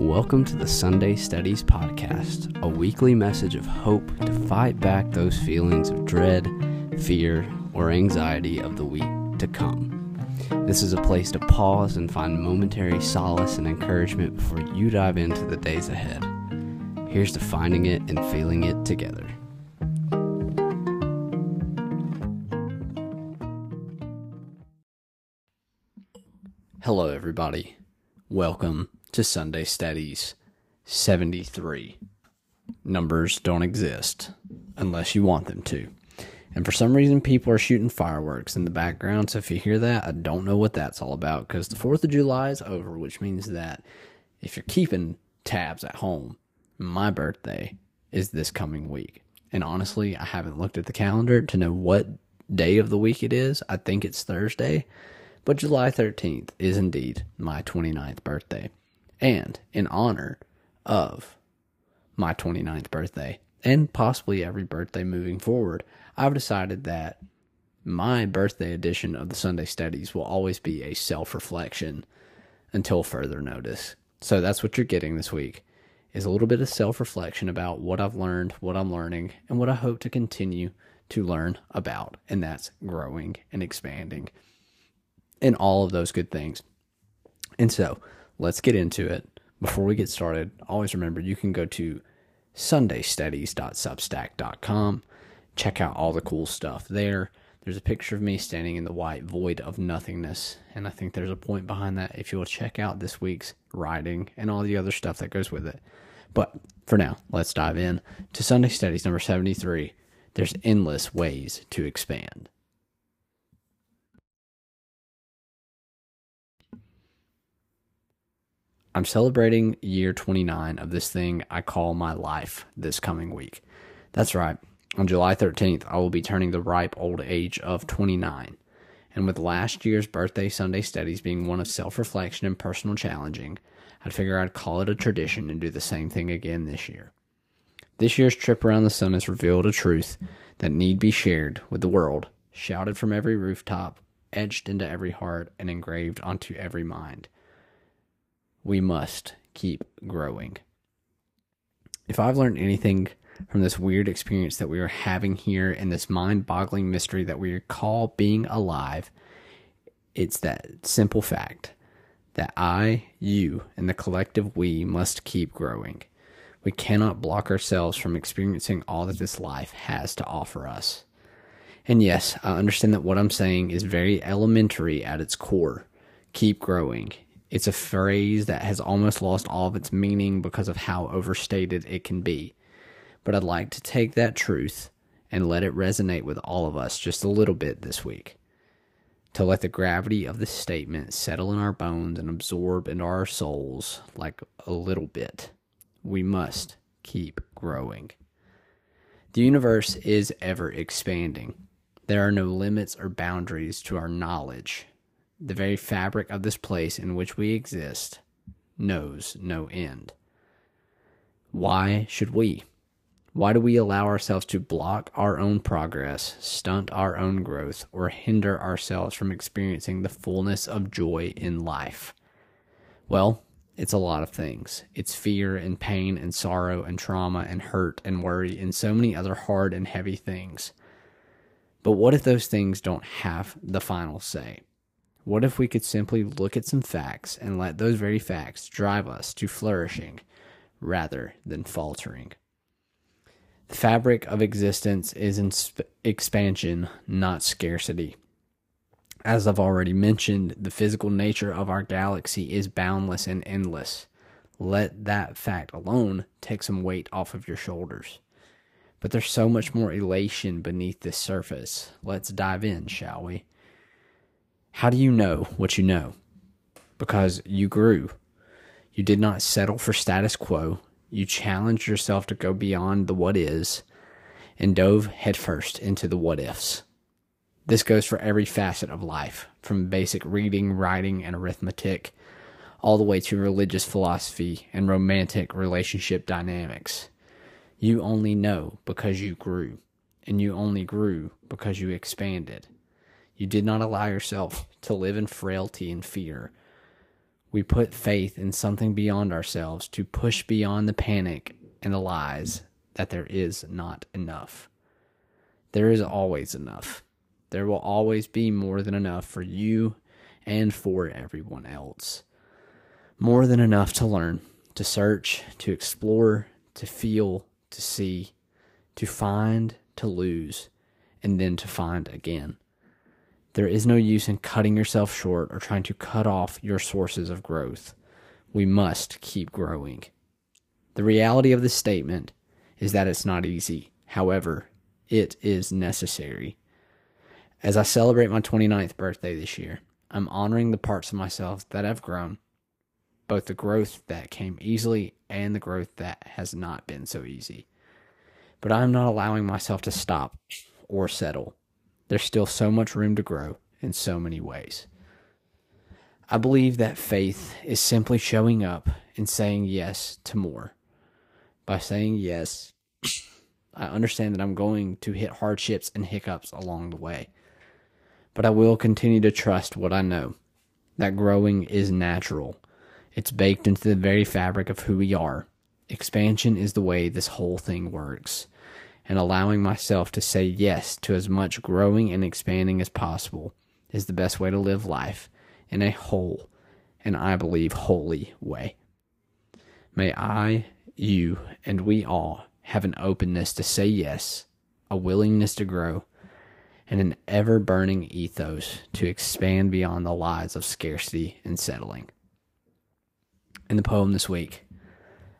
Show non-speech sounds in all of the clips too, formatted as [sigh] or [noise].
Welcome to the Sunday Steadies Podcast, a weekly message of hope to fight back those feelings of dread, fear, or anxiety of the week to come. This is a place to pause and find momentary solace and encouragement before you dive into the days ahead. Here's to finding it and feeling it together. Hello, everybody. Welcome to Sunday Steadies 73. Numbers don't exist unless you want them to. And for some reason, people are shooting fireworks in the background. So if you hear that, I don't know what that's all about because the 4th of July is over, which means that if you're keeping tabs at home, my birthday is this coming week. And honestly, I haven't looked at the calendar to know what day of the week it is. I think it's Thursday, but July 13th is indeed my 29th birthday. And in honor of my 29th birthday, and possibly every birthday moving forward, I've decided that my birthday edition of the Sunday Steadies will always be a self reflection until further notice. So that's what you're getting this week is a little bit of self reflection about what I've learned, what I'm learning, and what I hope to continue to learn about. And that's growing and expanding and all of those good things. And so let's get into it. Before we get started, always remember you can go to sundaysteadies.substack.com. Check out all the cool stuff there. There's a picture of me standing in the white void of nothingness, and I think there's a point behind that if you will check out this week's writing and all the other stuff that goes with it. But for now, let's dive in to Sunday Steadies number 73. There's endless ways to expand. I'm celebrating year 29 of this thing I call my life this coming week. That's right. On July 13th, I will be turning the ripe old age of 29. And with last year's birthday Sunday Steadies being one of self reflection and personal challenging, I'd figure I'd call it a tradition and do the same thing again this year. This year's trip around the sun has revealed a truth that need be shared with the world, shouted from every rooftop, etched into every heart, and engraved onto every mind we must keep growing. If I've learned anything from this weird experience that we are having here and this mind boggling mystery that we call being alive, it's that simple fact that I, you, and the collective we must keep growing. We cannot block ourselves from experiencing all that this life has to offer us. And yes, I understand that what I'm saying is very elementary at its core. Keep growing. It's a phrase that has almost lost all of its meaning because of how overstated it can be. But I'd like to take that truth and let it resonate with all of us just a little bit this week. To let the gravity of the statement settle in our bones and absorb into our souls like a little bit. We must keep growing. The universe is ever expanding. There are no limits or boundaries to our knowledge the very fabric of this place in which we exist knows no end. Why should we? Why do we allow ourselves to block our own progress, stunt our own growth, or hinder ourselves from experiencing the fullness of joy in life? Well, it's a lot of things. It's fear and pain and sorrow and trauma and hurt and worry and so many other hard and heavy things. But what if those things don't have the final say? What if we could simply look at some facts and let those very facts drive us to flourishing rather than faltering? The fabric of existence is expansion, not scarcity. As I've already mentioned, the physical nature of our galaxy is boundless and endless. Let that fact alone take some weight off of your shoulders. But there's so much more elation beneath this surface. Let's dive in, shall we? How do you know what you know? Because you grew. You did not settle for status quo. You challenged yourself to go beyond the what is and dove headfirst into the what ifs. This goes for every facet of life, from basic reading, writing, and arithmetic, all the way to religious philosophy and romantic relationship dynamics. You only know because you grew, and you only grew because you expanded. You did not allow yourself to live in frailty and fear. We put faith in something beyond ourselves to push beyond the panic and the lies that there is not enough. There is always enough. There will always be more than enough for you and for everyone else. More than enough to learn, to search, to explore, to feel, to see, to find, to lose, and then to find again. There is no use in cutting yourself short or trying to cut off your sources of growth. We must keep growing. The reality of this statement is that it's not easy. However, it is necessary. As I celebrate my 29th birthday this year, I'm honoring the parts of myself that have grown, both the growth that came easily and the growth that has not been so easy. But I'm not allowing myself to stop or settle. There's still so much room to grow in so many ways. I believe that faith is simply showing up and saying yes to more. By saying yes, I understand that I'm going to hit hardships and hiccups along the way. But I will continue to trust what I know that growing is natural. It's baked into the very fabric of who we are. Expansion is the way this whole thing works and allowing myself to say yes to as much growing and expanding as possible is the best way to live life in a whole and I believe holy way. May I, you, and we all have an openness to say yes, a willingness to grow, and an ever burning ethos to expand beyond the lies of scarcity and settling. In the poem this week,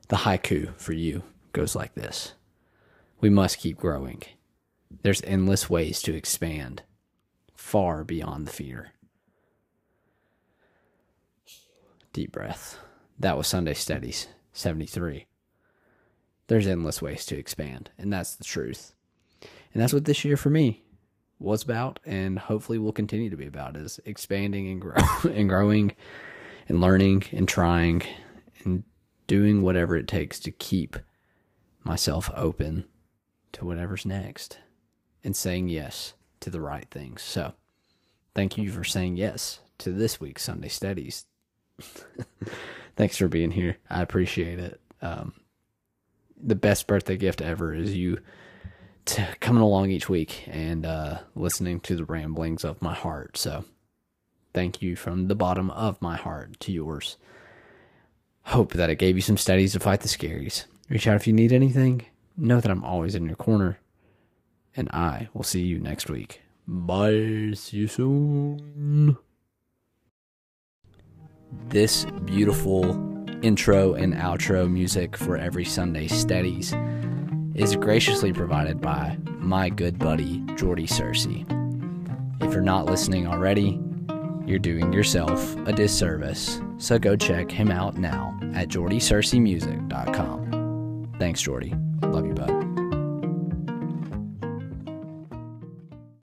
the haiku for you goes like this we must keep growing. There's endless ways to expand, far beyond the fear. Deep breath. That was Sunday Steadies 73. There's endless ways to expand, and that's the truth. And that's what this year for me was about, and hopefully will continue to be about is expanding and grow [laughs] and growing and learning and trying and doing whatever it takes to keep myself open to whatever's next and saying yes to the right things. So, thank you for saying yes to this week's Sunday Steadies. [laughs] Thanks for being here. I appreciate it. Um, the best birthday gift ever is you t- coming along each week and uh, listening to the ramblings of my heart. So, thank you from the bottom of my heart to yours. Hope that it gave you some steadies to fight the scaries. Reach out if you need anything. Know that I'm always in your corner. And I will see you next week. Bye. See you soon. This beautiful intro and outro music for every Sunday Steadies is graciously provided by my good buddy Jordy Cersei. If you're not listening already, you're doing yourself a disservice, so go check him out now at jordycerseimusic.com. Thanks, Jordy. Love you, bud.